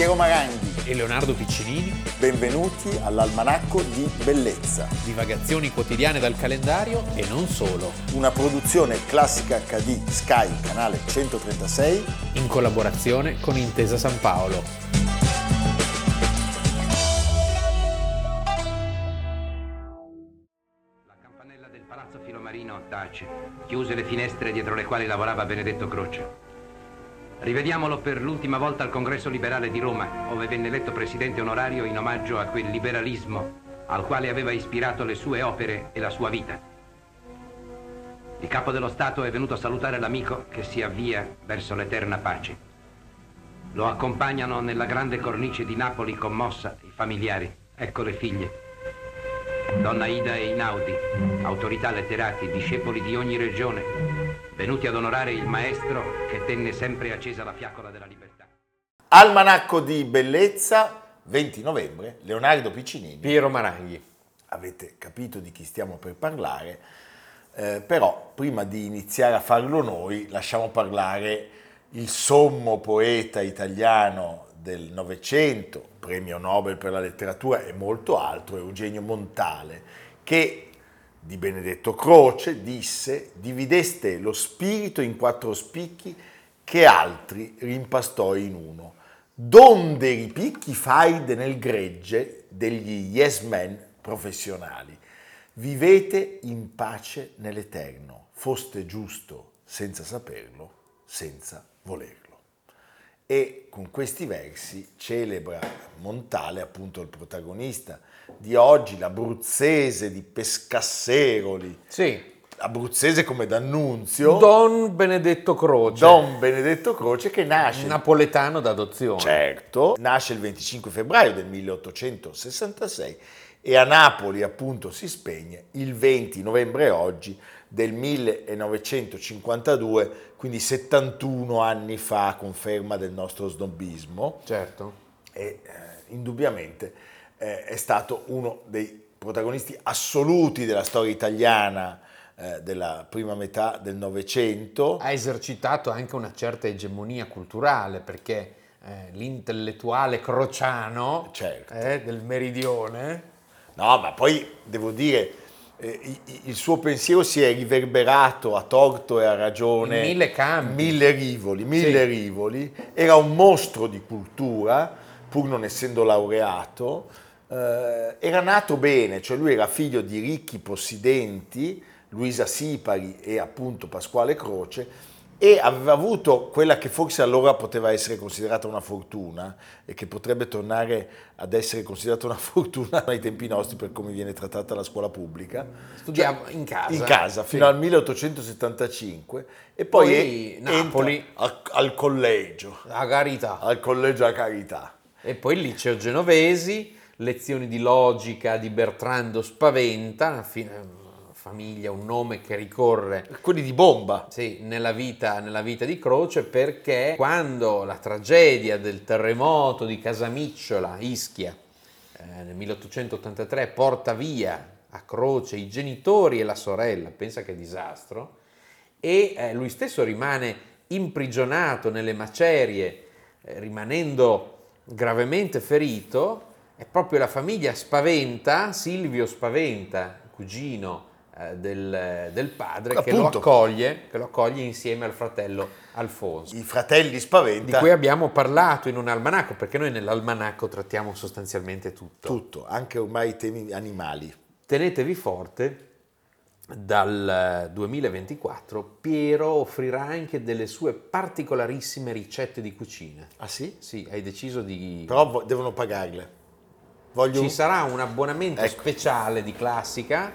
Piero Maranghi e Leonardo Piccinini. Benvenuti all'Almanacco di Bellezza. Divagazioni quotidiane dal calendario e non solo. Una produzione classica HD Sky, canale 136. In collaborazione con Intesa San Paolo. La campanella del palazzo Filomarino tace, chiuse le finestre dietro le quali lavorava Benedetto Croce. Rivediamolo per l'ultima volta al Congresso Liberale di Roma, dove venne eletto presidente onorario in omaggio a quel liberalismo al quale aveva ispirato le sue opere e la sua vita. Il capo dello Stato è venuto a salutare l'amico che si avvia verso l'eterna pace. Lo accompagnano nella grande cornice di Napoli commossa i familiari, ecco le figlie. Donna Ida e Inaudi, autorità letterati, discepoli di ogni regione, venuti ad onorare il maestro che tenne sempre accesa la fiaccola della libertà. Almanacco di Bellezza, 20 novembre, Leonardo Piccinini. Piero Maranghi. Avete capito di chi stiamo per parlare, eh, però prima di iniziare a farlo noi lasciamo parlare il sommo poeta italiano del Novecento, premio Nobel per la letteratura e molto altro, Eugenio Montale, che di Benedetto Croce disse divideste lo spirito in quattro spicchi che altri rimpastò in uno. Donde ripicchi faide nel gregge degli yes men professionali. Vivete in pace nell'eterno, foste giusto senza saperlo, senza volerlo. E con questi versi celebra Montale, appunto il protagonista di oggi, l'abruzzese di Pescasseroli. Sì. Abruzzese come D'Annunzio. Don Benedetto Croce. Don Benedetto Croce che nasce... Napoletano d'adozione. Certo, nasce il 25 febbraio del 1866 e a Napoli appunto si spegne il 20 novembre oggi del 1952, quindi 71 anni fa, conferma del nostro snobismo. Certo. E eh, indubbiamente eh, è stato uno dei protagonisti assoluti della storia italiana eh, della prima metà del Novecento. Ha esercitato anche una certa egemonia culturale perché eh, l'intellettuale crociano Certo. eh, del meridione No, ma poi devo dire, eh, il suo pensiero si è riverberato a torto e a ragione. In mille campi. Mille rivoli, mille Sì. rivoli. Era un mostro di cultura, pur non essendo laureato. Eh, era nato bene, cioè lui era figlio di ricchi possidenti, Luisa Sipari e appunto Pasquale Croce, e aveva avuto quella che forse allora poteva essere considerata una fortuna e che potrebbe tornare ad essere considerata una fortuna ai tempi nostri per come viene trattata la scuola pubblica. studiava in casa. In casa Sì. fino al 1875 e poi, Poi Napoli. al, al collegio, La carità. al collegio a carità. E poi il liceo genovesi, lezioni di logica di Bertrando Spaventa, famiglia, un nome che ricorre Quelli di bomba. sì, nella, vita, nella vita di Croce perché quando la tragedia del terremoto di Casamicciola, Ischia, eh, nel 1883 porta via a Croce i genitori e la sorella, pensa che disastro, e eh, lui stesso rimane imprigionato nelle macerie, eh, rimanendo gravemente ferito, è proprio la famiglia Spaventa, Silvio Spaventa, cugino eh, del, del padre, che lo, accoglie, che lo accoglie insieme al fratello Alfonso, I fratelli di Spaventa, cui abbiamo parlato in un almanacco, perché noi nell'almanacco trattiamo sostanzialmente tutto. tutto, anche ormai i temi animali. Tenetevi forte, dal 2024 Piero offrirà anche delle sue particolarissime ricette di cucina. Ah sì? Sì, hai deciso di... Però vo- devono pagarle. Voglio... Ci sarà un abbonamento Ecco. speciale di classica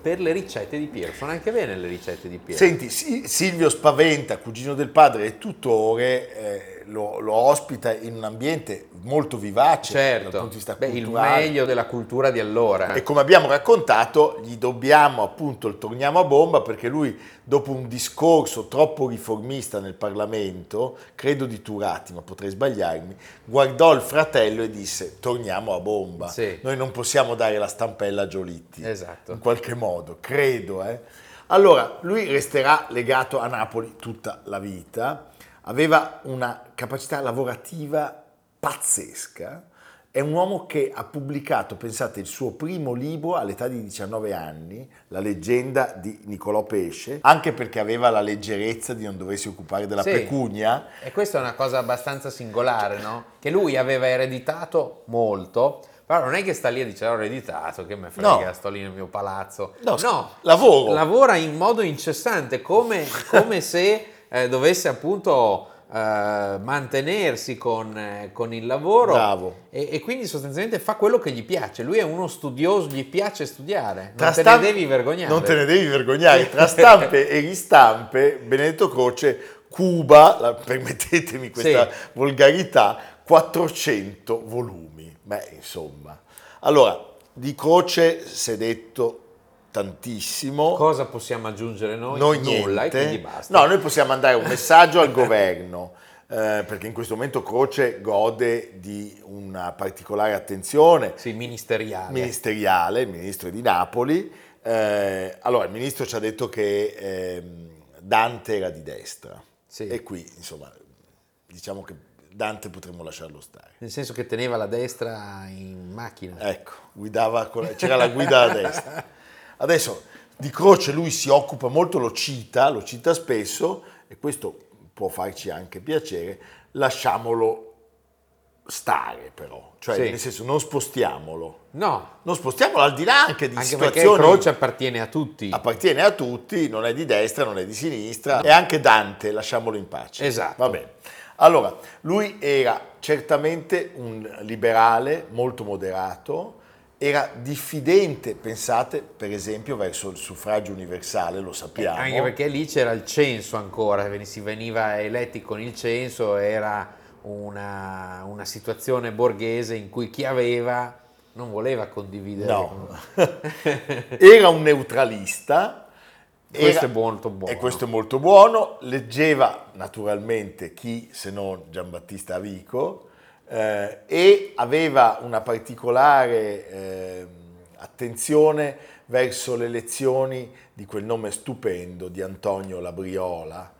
per le ricette di Piero. Sono anche bene le ricette di Piero. Senti, Si- Silvio Spaventa, cugino del padre e tutore, eh, lo, lo ospita in un ambiente molto vivace dal certo, punto di vista Beh, il culturale. meglio della cultura di allora. E come abbiamo raccontato, gli dobbiamo appunto il torniamo a bomba perché lui, dopo un discorso troppo riformista nel Parlamento, credo di Turati, ma potrei sbagliarmi, guardò il fratello e disse torniamo a bomba. Sì. Noi non possiamo dare la stampella a Giolitti. Esatto. In qualche modo, credo. eh. Allora, lui resterà legato a Napoli tutta la vita, aveva una capacità lavorativa pazzesca. È un uomo che ha pubblicato, pensate, il suo primo libro all'età di 19 anni, La leggenda di Niccolò Pesce, anche perché aveva la leggerezza di non doversi occupare della Sì. pecunia. E questa è una cosa abbastanza singolare, no? Che lui aveva ereditato molto, però non è che sta lì e dice "Ah, ho ereditato, che me frega, No. sto lì nel mio palazzo. No, lavoro. Lavora in modo incessante, come, come se eh, dovesse appunto eh, mantenersi con, eh, con il lavoro e, e quindi sostanzialmente fa quello che gli piace. Lui è uno studioso, gli piace studiare, non Tra te stampe- ne devi vergognare. Non te ne devi vergognare. Tra stampe e ristampe, Benedetto Croce cuba, la- permettetemi questa Sì. volgarità, 400 volumi. Beh, insomma. Allora, di Croce si è detto tantissimo. Cosa possiamo aggiungere noi? Noi Nulla, niente. e quindi basta. No, noi possiamo mandare un messaggio al governo, eh, perché in questo momento Croce gode di una particolare attenzione Sì, ministeriale. ministeriale, il ministro di Napoli. Eh, allora, il ministro ci ha detto che ehm, Dante era di destra Sì. e qui, insomma, diciamo che Dante potremmo lasciarlo stare. Nel senso che teneva la destra in macchina. Ecco, guidava c'era la guida alla destra. Adesso di Croce lui si occupa molto, lo cita, lo cita spesso e questo può farci anche piacere, lasciamolo stare però, cioè Sì. nel senso non spostiamolo, No, non spostiamolo al di là anche di anche perché situazioni Croce appartiene a tutti. appartiene a tutti, non è di destra, non è di sinistra e anche Dante, lasciamolo in pace. Esatto. Va bene. Allora, lui era certamente un liberale molto moderato, era diffidente, pensate, per esempio, verso il suffragio universale, lo sappiamo. Anche perché lì c'era il censo ancora, si veniva eletti con il censo, era una, una situazione borghese in cui chi aveva non voleva condividere. No. era un neutralista. Questo era- è molto buono. E questo è molto buono. Leggeva naturalmente chi se non Giambattista Vico eh, e aveva una particolare ehm, attenzione verso le lezioni di quel nome stupendo di Antonio Labriola.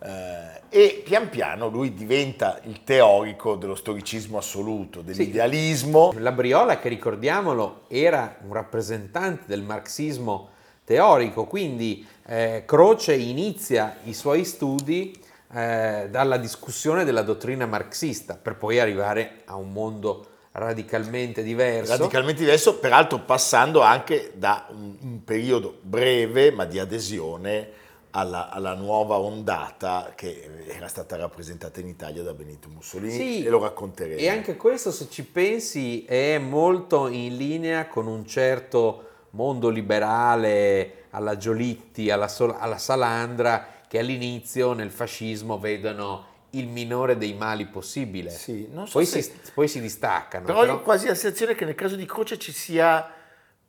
eh, e pian piano lui diventa il teorico dello storicismo assoluto, dell'idealismo. La Briola, che ricordiamolo, era un rappresentante del marxismo teorico, quindi eh, Croce inizia i suoi studi eh, dalla discussione della dottrina marxista, per poi arrivare a un mondo radicalmente diverso. radicalmente diverso, peraltro passando anche da un, un periodo breve ma di adesione alla, alla nuova ondata che era stata rappresentata in Italia da Benito Mussolini Sì, e lo racconteremo. E anche questo, se ci pensi, è molto in linea con un certo mondo liberale alla Giolitti, alla, Sol- alla Salandra, che all'inizio nel fascismo vedono il minore dei mali possibile. Sì, non so poi, se- si, poi si distaccano. Però, però- ho quasi la sensazione che nel caso di Croce ci sia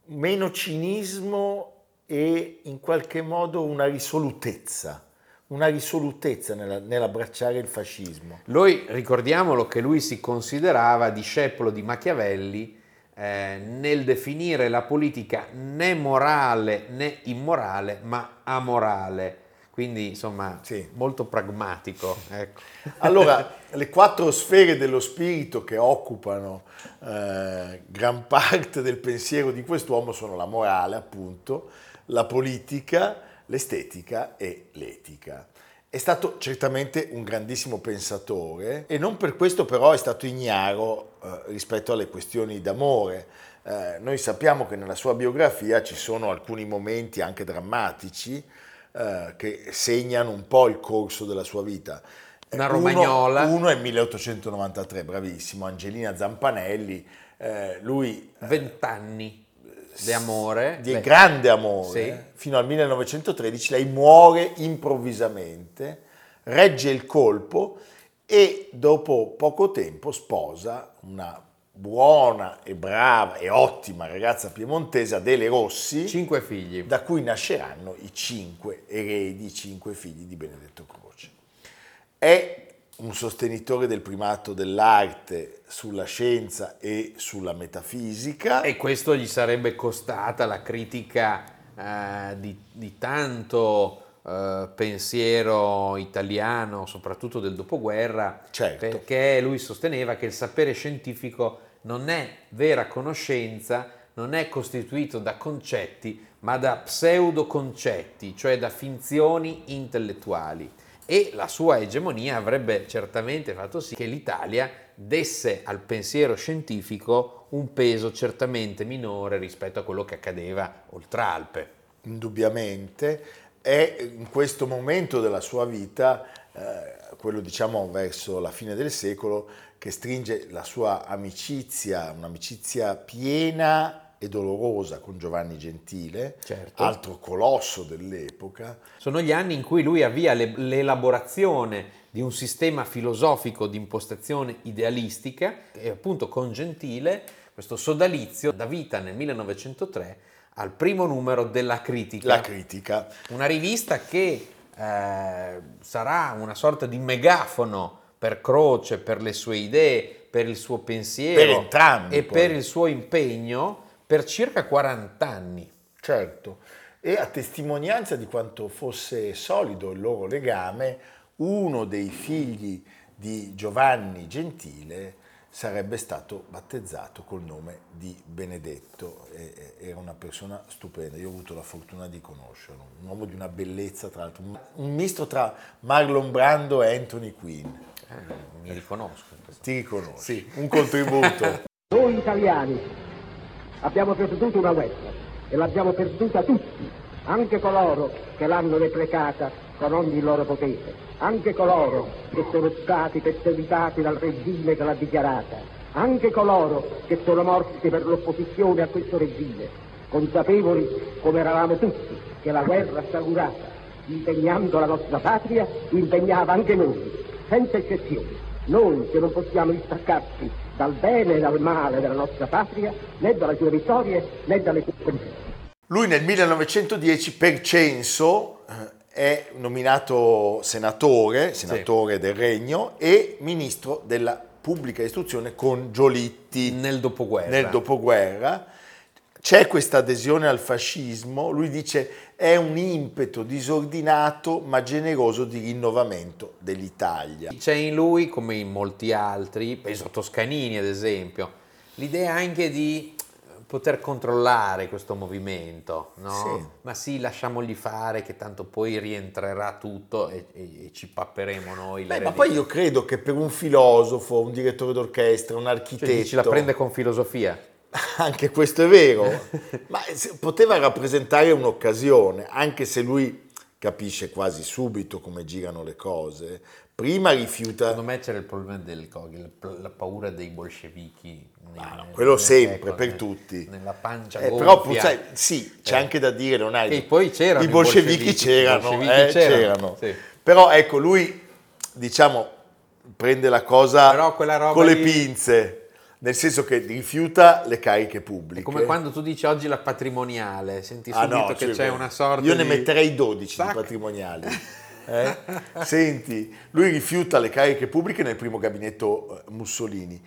meno cinismo e in qualche modo una risolutezza, una risolutezza nella- nell'abbracciare il fascismo. Lui, ricordiamolo che lui si considerava discepolo di Machiavelli eh, nel definire la politica né morale né immorale, ma amorale. Quindi, insomma, Sì. molto pragmatico. Ecco. Allora, le quattro sfere dello spirito che occupano eh, gran parte del pensiero di quest'uomo sono la morale, appunto, la politica, l'estetica e l'etica. È stato certamente un grandissimo pensatore e non per questo però è stato ignaro eh, rispetto alle questioni d'amore. Eh, noi sappiamo che nella sua biografia ci sono alcuni momenti anche drammatici eh, che segnano un po' il corso della sua vita. Una Uno- romagnola. Uno, è 1893, bravissimo, Angelina Zampanelli, eh, lui eh, Vent'anni di amore. di Beh, grande amore, Sì. fino al 1913 lei muore improvvisamente, regge il colpo e dopo poco tempo sposa una buona e brava e ottima ragazza piemontese, Adele Rossi, Cinque figli. da cui nasceranno i cinque eredi, i cinque figli di Benedetto Croce. È un sostenitore del primato dell'arte sulla scienza e sulla metafisica. E questo gli sarebbe costata la critica eh, di, di tanto eh, pensiero italiano, soprattutto del dopoguerra, Certo. perché lui sosteneva che il sapere scientifico non è vera conoscenza, non è costituito da concetti, ma da pseudoconcetti, cioè da finzioni intellettuali. E la sua egemonia avrebbe certamente fatto sì che l'Italia desse al pensiero scientifico un peso certamente minore rispetto a quello che accadeva oltre Alpe. indubbiamente, è in questo momento della sua vita, eh, quello diciamo verso la fine del secolo, che stringe la sua amicizia, un'amicizia piena e dolorosa con Giovanni Gentile, Certo. altro colosso dell'epoca. Sono gli anni in cui lui avvia le- l'elaborazione di un sistema filosofico di impostazione idealistica e appunto con Gentile questo sodalizio dà vita nel 1903 al primo numero della Critica, La critica. una rivista che eh, sarà una sorta di megafono per Croce, per le sue idee, per il suo pensiero Per e poi. per il suo impegno per circa 40 anni. Certo, e a testimonianza di quanto fosse solido il loro legame, uno dei figli di Giovanni Gentile sarebbe stato battezzato col nome di Benedetto, e- era una persona stupenda, io ho avuto la fortuna di conoscerlo, un uomo di una bellezza, tra l'altro, un- un misto tra Marlon Brando e Anthony Quinn. Eh, mi riconosco. Ti riconosci? Sì. Un contributo. Noi italiani abbiamo perduto una guerra e l'abbiamo perduta tutti, anche coloro che l'hanno deprecata con ogni loro potere, anche coloro che sono stati perseguitati dal regime che l'ha dichiarata, anche coloro che sono morti per l'opposizione a questo regime, consapevoli come eravamo tutti che la guerra sciagurata, impegnando la nostra patria, impegnava anche noi, senza eccezioni. Noi che non possiamo distaccarci dal bene e dal male della nostra patria, né dalle sue vittorie né dalle sue sconfitte. Lui nel 1910 per censo è nominato senatore, senatore del regno e ministro della pubblica istruzione con Giolitti Nel dopoguerra. nel dopoguerra. C'è questa adesione al fascismo, lui dice è un impeto disordinato ma generoso di rinnovamento dell'Italia. C'è in lui, come in molti altri, penso a Toscanini ad esempio, l'idea anche di poter controllare questo movimento, no? Sì. Ma sì, lasciamogli fare che tanto poi rientrerà tutto e, e- e ci papperemo noi. Beh, ma poi io credo che per un filosofo, un direttore d'orchestra, un Cioè, architetto... dici, la prende con filosofia. Anche questo è vero, ma poteva rappresentare un'occasione, anche se lui capisce quasi subito come girano le cose. Prima rifiuta, Secondo me c'era il problema del Gogol, la paura dei bolscevichi. Ah, no, quello sempre, ecco, per nel- tutti. Nella pancia Eh, gonfia. però sai, sì, c'è Eh. anche da dire, non hai... E poi c'erano I bolscevichi bolscevichi, c'erano, bolscevichi eh, c'erano, c'erano. sì. Però ecco, lui, diciamo, prende la cosa con le lì- pinze, nel senso che rifiuta le cariche pubbliche. È come quando tu dici oggi la patrimoniale, senti Ah, subito no, che sì, c'è una sorta Io ne di... metterei 12 Tac. di patrimoniali. eh? Senti, lui rifiuta le cariche pubbliche nel primo gabinetto eh, Mussolini.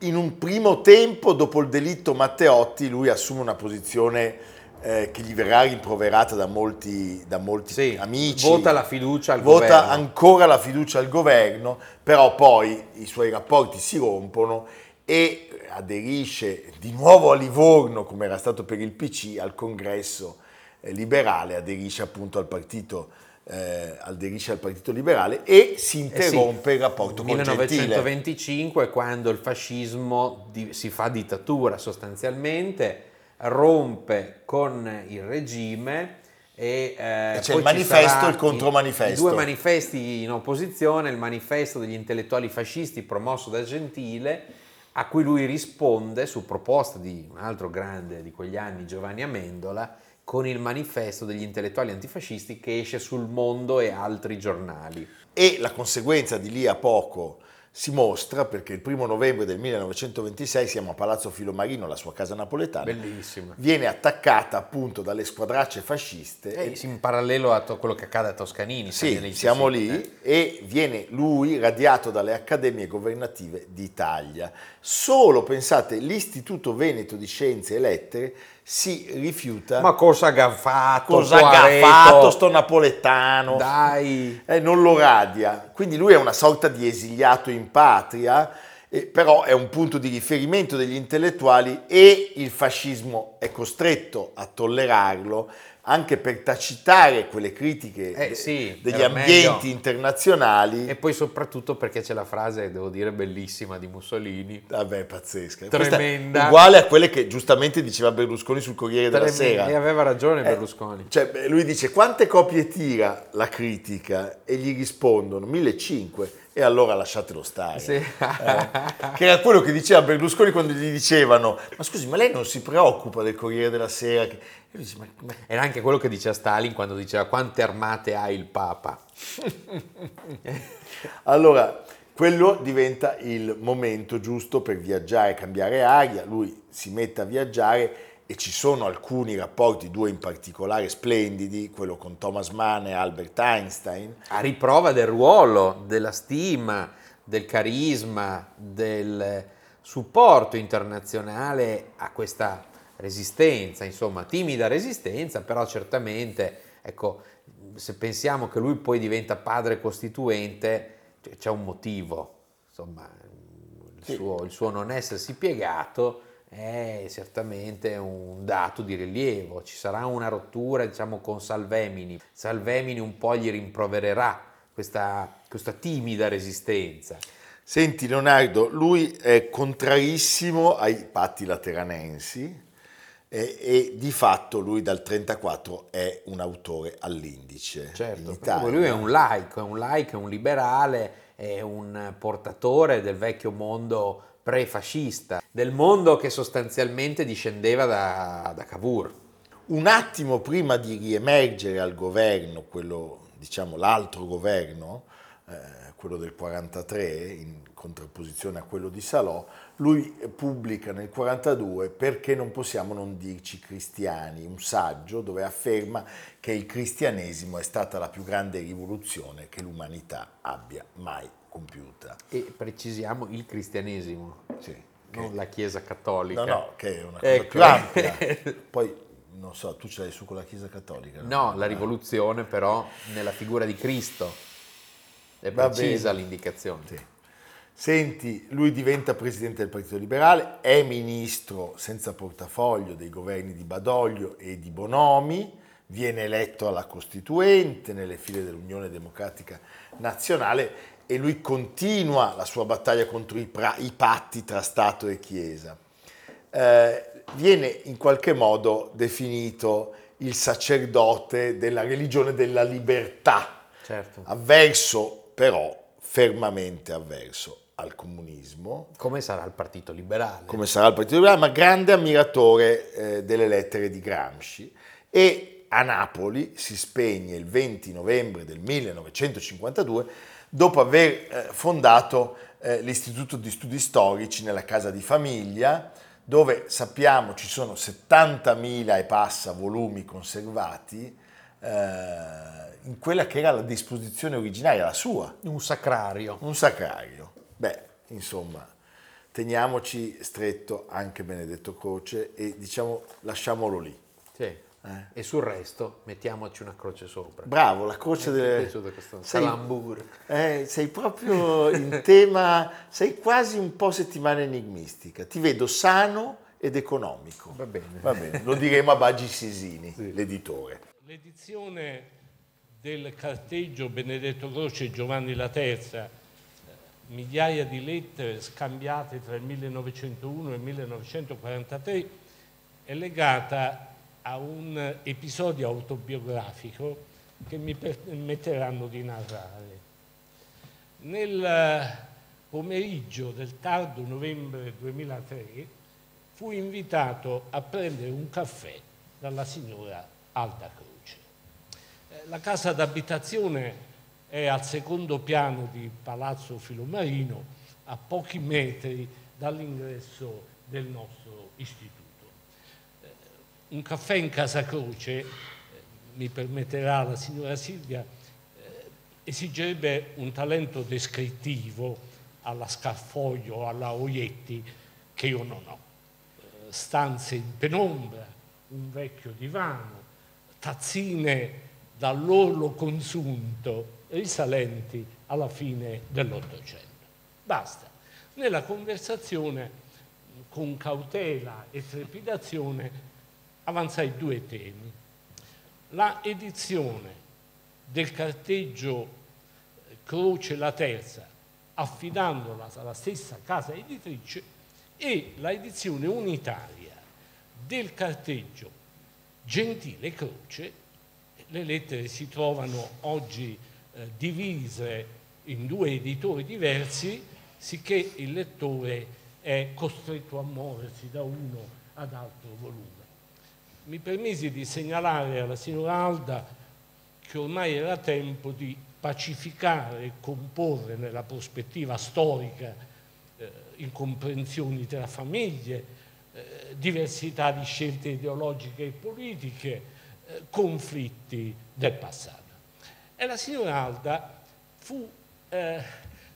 In un primo tempo, dopo il delitto Matteotti, lui assume una posizione eh, che gli verrà rimproverata da molti, da molti Sì, amici. vota la fiducia al Vota governo. ancora la fiducia al governo, però poi i suoi rapporti si rompono e aderisce di nuovo a Livorno, come era stato per il PC, al congresso eh, liberale, aderisce appunto al partito, eh, aderisce al partito liberale e si Eh sì, interrompe il rapporto con Gentile. 1925 è quando il fascismo di- si fa dittatura sostanzialmente, rompe con il regime e, eh, c'è il manifesto e il contromanifesto. I due manifesti in opposizione, il manifesto degli intellettuali fascisti promosso da Gentile, a cui lui risponde su proposta di un altro grande di quegli anni, Giovanni Amendola, con il manifesto degli intellettuali antifascisti che esce sul Mondo e altri giornali. E la conseguenza di lì a poco si mostra perché il primo novembre del 1926 siamo a Palazzo Filomarino, la sua casa napoletana. Bellissima. Viene attaccata appunto dalle squadracce fasciste. Eh, sì, in parallelo a to- quello che accade a Toscanini. Sì, siamo lì eh. e viene lui radiato dalle accademie governative d'Italia. Solo, pensate, l'Istituto Veneto di Scienze e Lettere si rifiuta. Ma cosa ha fatto? cosa fatto sto napoletano? Dai. Eh, non lo radia. Quindi lui è una sorta di esiliato in patria, eh, però è un punto di riferimento degli intellettuali e il fascismo è costretto a tollerarlo anche per tacitare quelle critiche Eh, de- sì, degli ambienti meglio. internazionali. E poi soprattutto perché c'è la frase, devo dire, bellissima di Mussolini. Vabbè, pazzesca. Tremenda. Uguale a quelle che giustamente diceva Berlusconi sul Corriere della Tremenda. Sera. E aveva ragione Eh, Berlusconi. Cioè, lui dice quante copie tira la critica e gli rispondono 1500 e allora lasciatelo stare. Sì. Eh, che era quello che diceva Berlusconi quando gli dicevano ma scusi ma lei non si preoccupa del Corriere della Sera? E dice, "Ma- ma Era anche quello che diceva Stalin quando diceva quante armate ha il Papa. Allora, quello diventa il momento giusto per viaggiare, cambiare aria, lui si mette a viaggiare e ci sono alcuni rapporti, due in particolare splendidi, quello con Thomas Mann e Albert Einstein, A riprova del ruolo, della stima, del carisma, del supporto internazionale a questa resistenza, insomma, timida resistenza, però certamente, ecco, se pensiamo che lui poi diventa padre costituente, c'è un motivo, insomma, il suo, il suo non essersi piegato è certamente un dato di rilievo. Ci sarà una rottura, diciamo, con Salvemini. Salvemini un po' gli rimprovererà questa, questa timida resistenza. Senti Leonardo, lui è contrarissimo ai patti lateranensi e, e di fatto lui dal 34 è un autore all'indice. Certo, lui è un laico, è un laico, è un liberale, è un portatore del vecchio mondo prefascista, del mondo che sostanzialmente discendeva da, da Cavour. Un attimo prima di riemergere al governo, quello, diciamo, l'altro governo, eh, quello del 43, in contrapposizione a quello di Salò, lui pubblica nel 42 Perché non possiamo non dirci cristiani, un saggio dove afferma che il cristianesimo è stata la più grande rivoluzione che l'umanità abbia mai compiuta. E precisiamo il cristianesimo, Sì, che- non la Chiesa cattolica. no, no, che è una cosa Ecco. più ampia. Poi, non so, tu ce l'hai su con la Chiesa cattolica? No, la rivoluzione però nella figura di Cristo. È precisa l'indicazione. Sì. Senti, lui diventa presidente del Partito Liberale, è ministro senza portafoglio dei governi di Badoglio e di Bonomi, viene eletto alla Costituente nelle file dell'Unione Democratica Nazionale e lui continua la sua battaglia contro i, pra- i patti tra Stato e Chiesa. Eh, viene in qualche modo definito il sacerdote della religione della libertà Certo. avverso però fermamente avverso al comunismo, Come sarà il Partito Liberale? come sarà il Partito Liberale, ma grande ammiratore eh, delle lettere di Gramsci e a Napoli si spegne il 20 novembre del 1952 dopo aver eh, fondato eh, l'Istituto di Studi Storici nella casa di famiglia dove sappiamo ci sono 70.000 e passa volumi conservati eh, in quella che era la disposizione originaria, la sua, Un sacrario. un sacrario. Beh, insomma, teniamoci stretto anche Benedetto Croce e diciamo lasciamolo lì. Sì. E sul resto mettiamoci una croce sopra. Bravo, la croce piaciuto questo sei, eh, sei proprio in tema, sei quasi un po' settimana enigmistica. Ti vedo sano ed economico. Va bene. Va bene, lo diremo a Baggi Sisini, l'editore. L'edizione del carteggio Benedetto Croce e Giovanni la Terza, eh, migliaia di lettere scambiate tra il 1901 e il 1943, è legata a un episodio autobiografico che mi permetteranno di narrare. Nel eh, pomeriggio del tardo novembre 2003 fui invitato a prendere un caffè dalla signora Alda Croce. Eh, La casa d'abitazione è al secondo piano di Palazzo Filomarino, a pochi metri dall'ingresso del nostro istituto. Un caffè in Casa Croce, eh, mi permetterà la signora Silvia, eh, esigerebbe un talento descrittivo alla Scarfoglio, alla Oietti, che io non ho. Eh, Stanze in penombra, un vecchio divano, tazzine dall'orlo consunto risalenti alla fine dell'Ottocento. Basta. Nella conversazione, con cautela e trepidazione, avanzai due temi. La edizione del carteggio Croce la Terza, affidandola alla stessa casa editrice, e la edizione unitaria del carteggio Gentile Croce. Le lettere si trovano oggi eh, divise in due editori diversi, sicché il lettore è costretto a muoversi da uno ad altro volume. Mi permisi di segnalare alla signora Alda che ormai era tempo di pacificare e comporre nella prospettiva storica eh, incomprensioni tra famiglie, eh, diversità di scelte ideologiche e politiche, eh, conflitti del passato. E la signora Alda fu eh,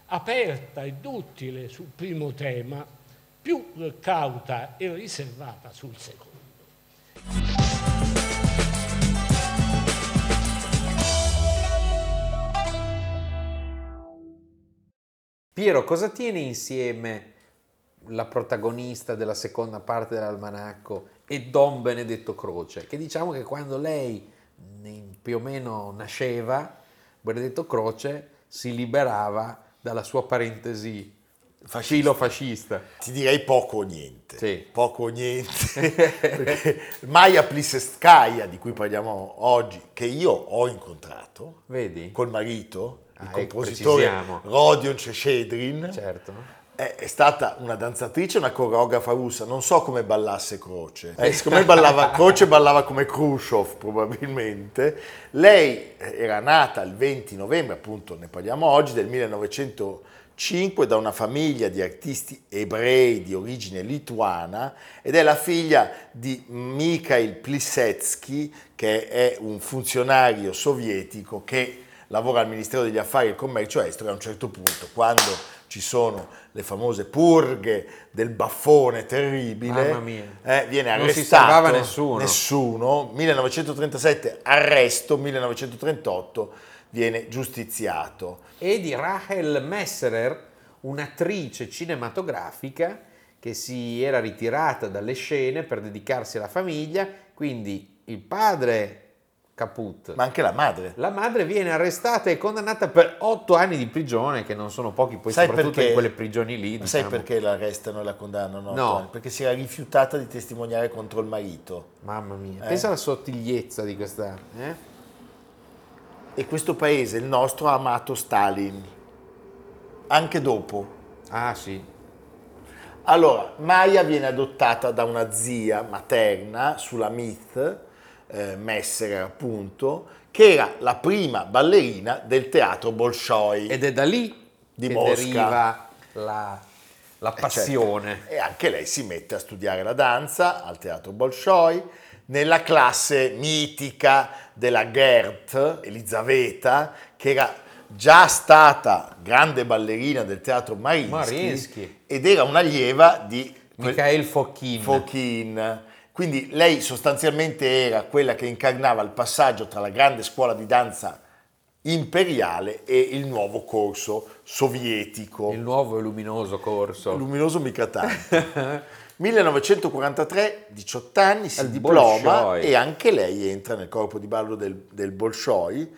aperta e duttile sul primo tema, più cauta e riservata sul secondo. Piero, cosa tiene insieme la protagonista della seconda parte dell'almanacco e Don Benedetto Croce? Che diciamo che quando lei più o meno nasceva, Benedetto Croce si liberava dalla sua parentesi Fascista. filo-fascista. Ti direi poco o niente. Sì. Poco o niente. Maya Pliseskaya, di cui parliamo oggi, che io ho incontrato Vedi? col marito, il Ah, compositore precisiamo. Rodion Cecedrin, Certo. è, è stata una danzatrice, una coreografa russa. Non so come ballasse Croce. Eh, secondo me ballava, Croce ballava come Khrushchev probabilmente. Lei era nata il 20 novembre, appunto ne parliamo oggi, del 1905 da una famiglia di artisti ebrei di origine lituana ed è la figlia di Mikhail Plisetsky che è un funzionario sovietico che lavora al Ministero degli Affari e il Commercio Estero e a un certo punto, quando ci sono le famose purghe del baffone terribile, eh, viene Non si arrestato. nessuno. Nessuno. 1937 arresto, 1938 viene giustiziato. E di Rachel Messerer, un'attrice cinematografica che si era ritirata dalle scene per dedicarsi alla famiglia, quindi il padre caput. Ma anche la madre. La madre viene arrestata e condannata per otto anni di prigione, che non sono pochi, poi Sai soprattutto perché? in quelle prigioni lì. Ma Sai diciamo. perché l'arrestano e la condannano? No. Perché si era rifiutata di testimoniare contro il marito. Mamma mia, Eh? pensa alla sottigliezza di questa... eh? E questo paese, il nostro, ha amato Stalin. Anche dopo. Ah sì, Allora, Maya viene adottata da una zia materna, Sulamith eh, Messerer appunto, che era la prima ballerina del teatro Bolshoi. ed è da lì Di che Mosca. deriva la, la Eh, passione. certo. E anche lei si mette a studiare la danza al teatro Bolshoi, nella classe mitica della Gert, Elisaveta, che era già stata grande ballerina del teatro Mariinsky, Mariinsky. ed era un'allieva di Mikhail Fokhin. Fokhin. Quindi lei sostanzialmente era quella che incarnava il passaggio tra la grande scuola di danza imperiale e il nuovo corso sovietico. il nuovo e luminoso corso. Luminoso mica tanto. 1943, 18 anni, si Al diploma Bolshoi. e anche lei entra nel corpo di ballo del, del Bolshoi.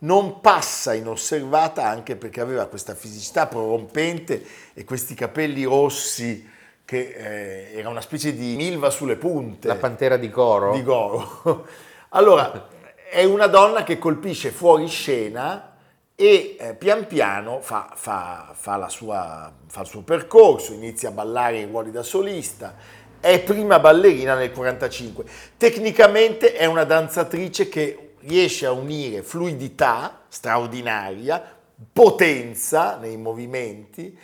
Non passa inosservata anche perché aveva questa fisicità prorompente e questi capelli rossi che eh, era una specie di milva sulle punte La pantera di Goro. di Goro. Allora, è una donna che colpisce fuori scena e eh, pian piano fa, fa- fa la sua- fa il suo percorso, inizia a ballare in ruoli da solista, è prima ballerina nel 45. Tecnicamente è una danzatrice che riesce a unire fluidità straordinaria, potenza nei movimenti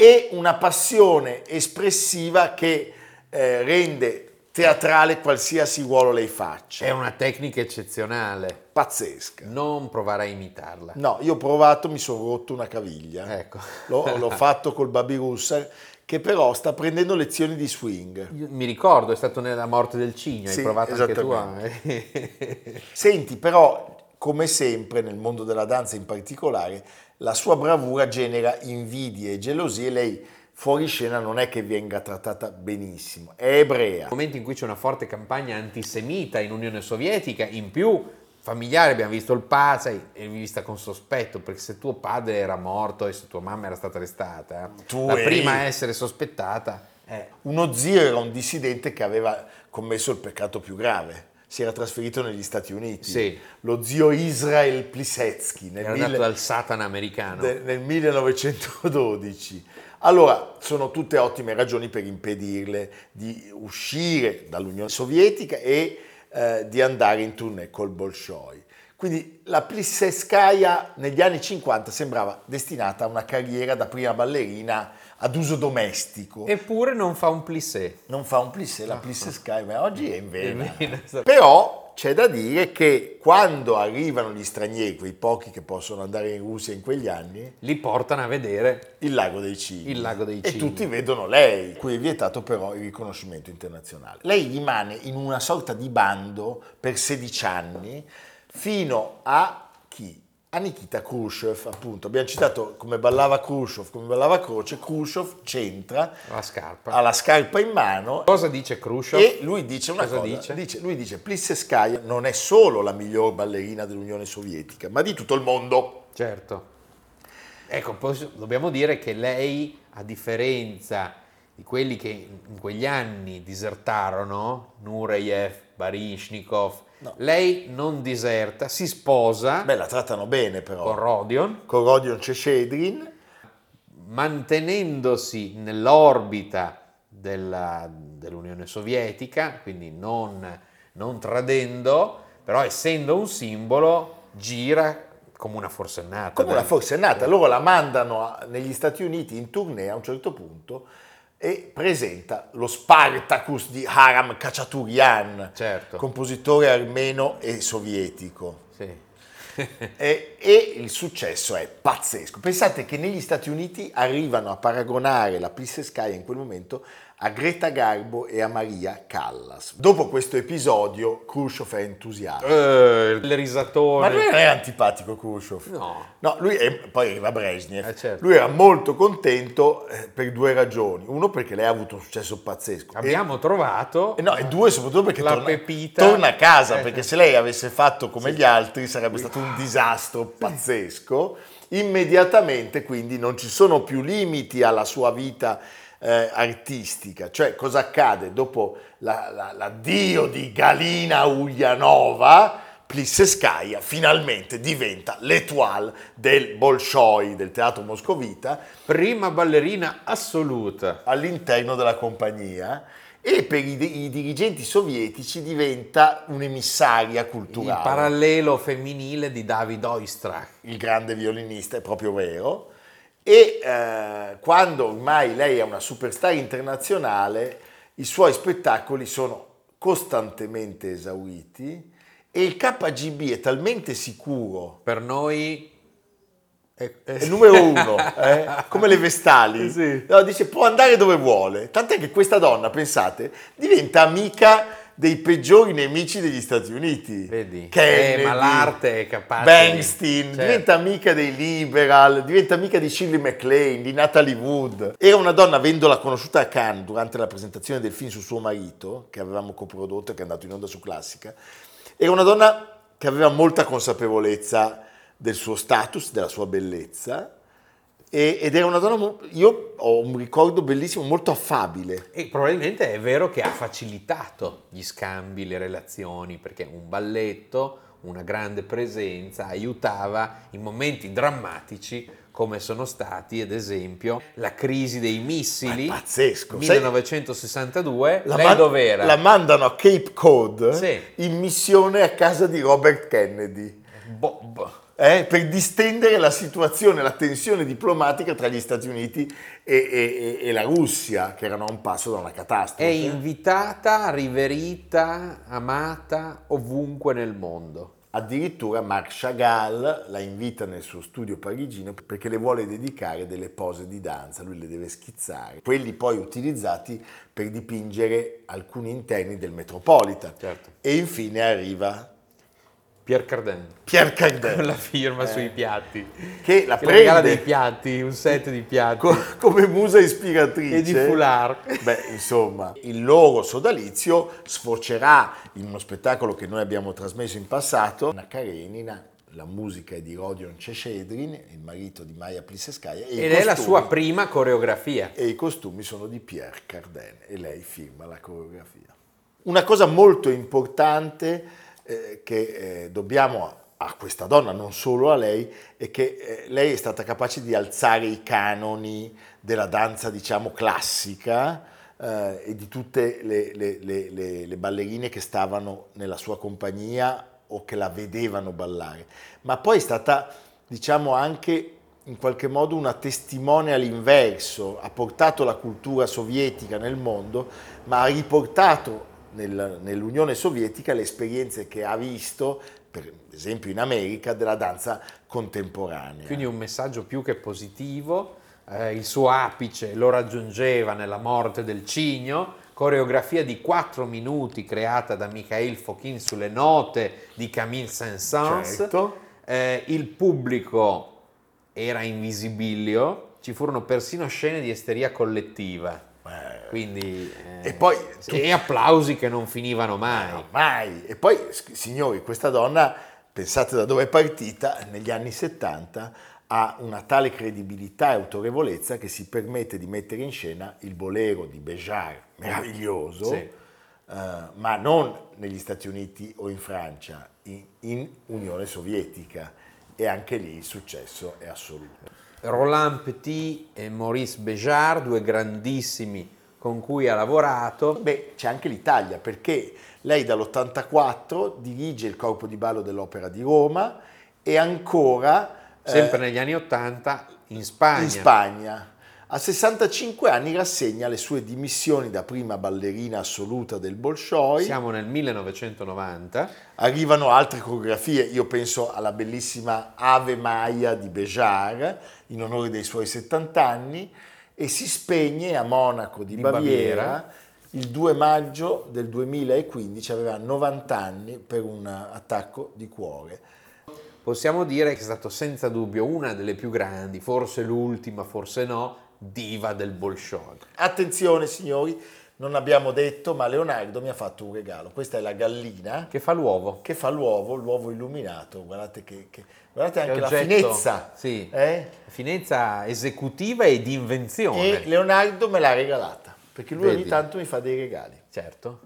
e una passione espressiva che eh, rende teatrale qualsiasi ruolo lei faccia. È una tecnica eccezionale. Pazzesca. Non provare a imitarla. No, io ho provato, mi sono rotto una caviglia. Ecco. L'ho, l'ho fatto col Baby Russa, che però sta prendendo lezioni di swing. Io mi ricordo, è stato nella morte del cigno, Sì, hai provato anche tu a... Senti, però, come sempre nel mondo della danza in particolare, la sua bravura genera invidie e gelosie. Lei fuori scena non è che venga trattata benissimo, è ebrea. Nel momento in cui c'è una forte campagna antisemita in Unione Sovietica, in più familiare abbiamo visto il Pazai e vista con sospetto, perché se tuo padre era morto e se tua mamma era stata arrestata, Tu la eri- prima a essere sospettata è... Uno zio era un dissidente che aveva commesso il peccato più grave. Si era trasferito negli Stati Uniti. Sì. Lo zio Israel Plisetsky nel, Era mille- nato dal Satana americano. de- nel 1912. Allora, sono tutte ottime ragioni per impedirle di uscire dall'Unione Sovietica e eh, di andare in tournée col Bolshoi. Quindi la Plissetskaya negli anni 50 sembrava destinata a una carriera da prima ballerina ad uso domestico. Eppure non fa un plissé. Non fa un plissé, la Plissetskaya, ma oggi è in vena. Esatto. Però c'è da dire che quando arrivano gli stranieri, quei pochi che possono andare in Russia in quegli anni, Li portano a vedere il lago dei cigni. Il lago dei E cigni. tutti vedono lei, cui è vietato però il riconoscimento internazionale. Lei rimane in una sorta di bando per 16 anni fino a? A Nikita Khrushchev, appunto. Abbiamo citato come ballava Khrushchev, come ballava Croce. Khrushchev c'entra, la scarpa. ha la scarpa in mano Cosa dice Khrushchev? e lui dice una Cosa cosa, dice? lui dice Plissetskaya non è solo la miglior ballerina dell'Unione Sovietica, ma di tutto il mondo. Certo. Ecco, poi dobbiamo dire che lei, a differenza di quelli che in quegli anni disertarono, Nureyev, Baryshnikov, No. lei non diserta, si sposa Beh, la trattano bene però. con Rodion, Con Rodion Cecedrin, mantenendosi nell'orbita della- dell'Unione Sovietica, quindi non, non tradendo, però essendo un simbolo, gira come una forsennata. come una dai. forse è nata. Loro la mandano negli Stati Uniti in tournée a un certo punto e presenta lo Spartacus di Haram Khachaturian, Certo. compositore armeno e sovietico. Sì. E, e il successo è pazzesco. Pensate che negli Stati Uniti arrivano a paragonare la Plissetskaya in quel momento a Greta Garbo e a Maria Callas. Dopo questo episodio Khrushchev è entusiasta. Eh, il risatone. Ma lui non era antipatico Khrushchev. No. No, lui è- poi arriva Brezhnev. Eh, certo. Lui era molto contento eh, per due ragioni. Uno perché lei ha avuto un successo pazzesco. E- Abbiamo trovato e no, e due soprattutto perché La torna, pepita. torna a casa, Eh, perché sì. se lei avesse fatto come gli altri sarebbe stato un disastro pazzesco. Immediatamente quindi non ci sono più limiti alla sua vita eh, artistica. Cioè cosa accade? Dopo la- la- l'addio di Galina Ulyanova, Plissetskaya finalmente diventa l'étoile del Bolshoi, del teatro moscovita, prima ballerina assoluta. all'interno della compagnia e per i, i dirigenti sovietici diventa un'emissaria Il culturale. parallelo femminile di David Oistrakh. il grande violinista, è proprio vero. E eh, quando ormai lei è una superstar internazionale, i suoi spettacoli sono costantemente esauriti e il KGB è talmente sicuro Per noi è, è- numero uno, eh? come le vestali. Sì. No, dice può andare dove vuole. Tant'è che questa donna, pensate, diventa amica dei peggiori nemici degli Stati Uniti. Vedi? Kennedy, Eh, ma l'arte è capace Bernstein, certo. diventa amica dei liberal, diventa amica di Shirley MacLaine, di Natalie Wood. Era una donna, avendola conosciuta a Cannes durante la presentazione del film su suo marito, che avevamo coprodotto e che è andato in onda su Classica, era una donna che aveva molta consapevolezza del suo status, della sua bellezza, e- ed era una donna, io ho un ricordo bellissimo, molto affabile. E probabilmente è vero che ha facilitato gli scambi, le relazioni, perché un balletto, una grande presenza aiutava in momenti drammatici come sono stati, ad esempio, la crisi dei missili pazzesco, sai- 1962. La, Lei man- dov'era? la mandano a Cape Cod Sì. in missione a casa di Robert Kennedy. Bob. Eh, per distendere la situazione, la tensione diplomatica tra gli Stati Uniti e, e- e- la Russia, che erano a un passo da una È catastrofe. invitata, riverita, amata ovunque nel mondo. Addirittura Marc Chagall la invita nel suo studio parigino perché le vuole dedicare delle pose di danza, lui le deve schizzare, quelli poi utilizzati per dipingere alcuni interni del Metropolitan. Certo. E infine arriva Pierre Cardin, Pierre con Cardin, la firma sui piatti. che la Che le regala prende dei piatti, un set di piatti. co- come musa ispiratrice. e di foulard. Beh, insomma, il loro sodalizio sfocerà in uno spettacolo che noi abbiamo trasmesso in passato, Anna Karenina, la musica è di Rodion Cecedrin, il marito di Maya Pliseskaya, Ed è la costumi- sua prima coreografia. e i costumi sono di Pierre Cardin e lei firma la coreografia. Una cosa molto importante eh, che eh, dobbiamo a- questa donna, non solo a lei, è che eh, lei è stata capace di alzare i canoni della danza, diciamo, classica eh, e di tutte le- le- le- le ballerine che stavano nella sua compagnia o che la vedevano ballare. Ma poi è stata, diciamo, anche in qualche modo una testimone all'inverso, ha portato la cultura sovietica nel mondo, ma ha riportato nel- nell'Unione Sovietica le esperienze che ha visto, per esempio in America, della danza contemporanea. Quindi un messaggio più che positivo. Eh, il suo apice lo raggiungeva nella morte del cigno, coreografia di 4 minuti creata da Mikhail Fokin sulle note di Camille Saint-Saëns. Certo. Eh, il pubblico era invisibilio, ci furono persino scene di isteria collettiva. Quindi, eh, E poi- e applausi che non finivano mai. No, mai. E poi, signori, questa donna, pensate da dove è partita, negli anni 70 ha una tale credibilità e autorevolezza che si permette di mettere in scena il bolero di Béjart, meraviglioso, Sì. eh, ma non negli Stati Uniti o in Francia, in, in Unione Sovietica. E anche lì il successo è assoluto. Roland Petit e Maurice Béjart, due grandissimi con cui ha lavorato. Beh, c'è anche l'Italia perché lei dall'84 dirige il corpo di ballo dell'Opera di Roma e ancora eh, Sempre negli anni Ottanta in Spagna. in Spagna. A 65 anni rassegna le sue dimissioni da prima ballerina assoluta del Bolshoi. Siamo nel 1990. Arrivano altre coreografie, io penso alla bellissima Ave Maia di Béjart in onore dei suoi 70 anni e si spegne a Monaco di, Di Baviera, Baviera. il 2 maggio del 2015, aveva 90 anni per un attacco di cuore. Possiamo dire che è stato senza dubbio una delle più grandi, forse l'ultima, forse no, diva del Bolshoi. Attenzione signori, non abbiamo detto, ma Leonardo mi ha fatto un regalo. Questa è la gallina Che fa l'uovo. che fa l'uovo, l'uovo illuminato. Guardate, che, che- guardate anche Che la oggetto- finezza. Sì. eh? Finezza esecutiva e di invenzione. E Leonardo me l'ha regalata, perché lui ogni Vedi. tanto mi fa dei regali. Certo.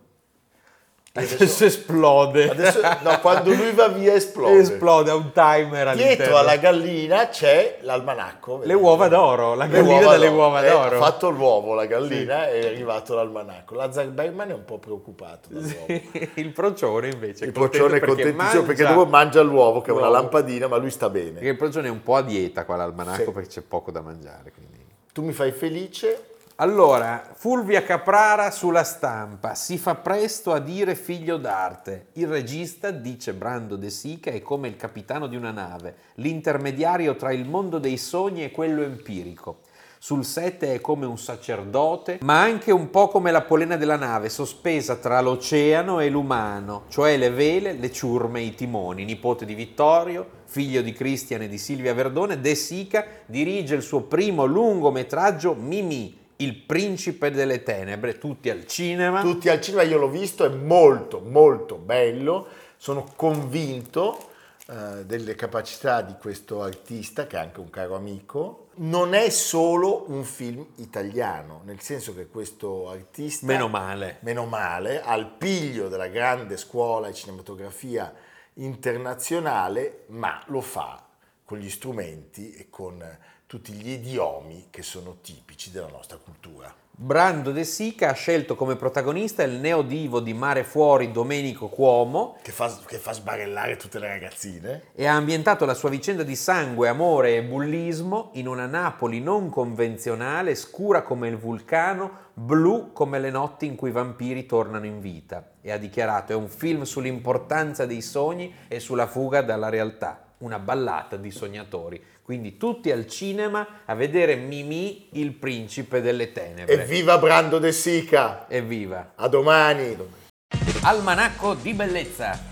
Adesso- Adesso esplode. Adesso, no, quando lui va via esplode. Esplode, ha un timer all'interno. Dietro alla gallina c'è l'almanacco. Le vedete? uova d'oro, la Le gallina uova delle d'oro. uova Eh, d'oro. Ha fatto l'uovo la gallina e è arrivato l'almanacco. Lazar Bergman è un po' preoccupato dall'uovo. Il procione invece. Il procione è contentissimo perché mangia dopo mangia l'uovo che è una l'uovo. lampadina, ma lui sta bene. Perché il procione è un po' a dieta qua l'almanacco Sì. perché c'è poco da mangiare. quindi. Tu mi fai felice? Allora, Fulvia Caprara sulla stampa, si fa presto a dire figlio d'arte. Il regista, dice Brando De Sica, è come il capitano di una nave, l'intermediario tra il mondo dei sogni e quello empirico. Sul set è come un sacerdote, ma anche un po' come la polena della nave, sospesa tra l'oceano e l'umano, cioè le vele, le ciurme i timoni. Nipote di Vittorio, figlio di Cristian e di Silvia Verdone, De Sica dirige il suo primo lungometraggio Mimì, il principe delle tenebre, tutti al cinema. Tutti al cinema, io l'ho visto, è molto molto bello, sono convinto eh, delle capacità di questo artista, che è anche un caro amico. Non è solo un film italiano, nel senso che questo artista... Meno male. meno male, al piglio della grande scuola di cinematografia internazionale, ma lo fa con gli strumenti e con tutti gli idiomi che sono tipici della nostra cultura. Brando De Sica ha scelto come protagonista il neodivo di Mare Fuori Domenico Cuomo Che fa, che fa sbarellare tutte le ragazzine. e ha ambientato la sua vicenda di sangue, amore e bullismo in una Napoli non convenzionale, scura come il vulcano, blu come le notti in cui i vampiri tornano in vita. E ha dichiarato è un film sull'importanza dei sogni e sulla fuga dalla realtà, una ballata di sognatori. Quindi tutti al cinema a vedere Mimì, il principe delle tenebre. Evviva Brando De Sica! Evviva! A domani! Almanacco di bellezza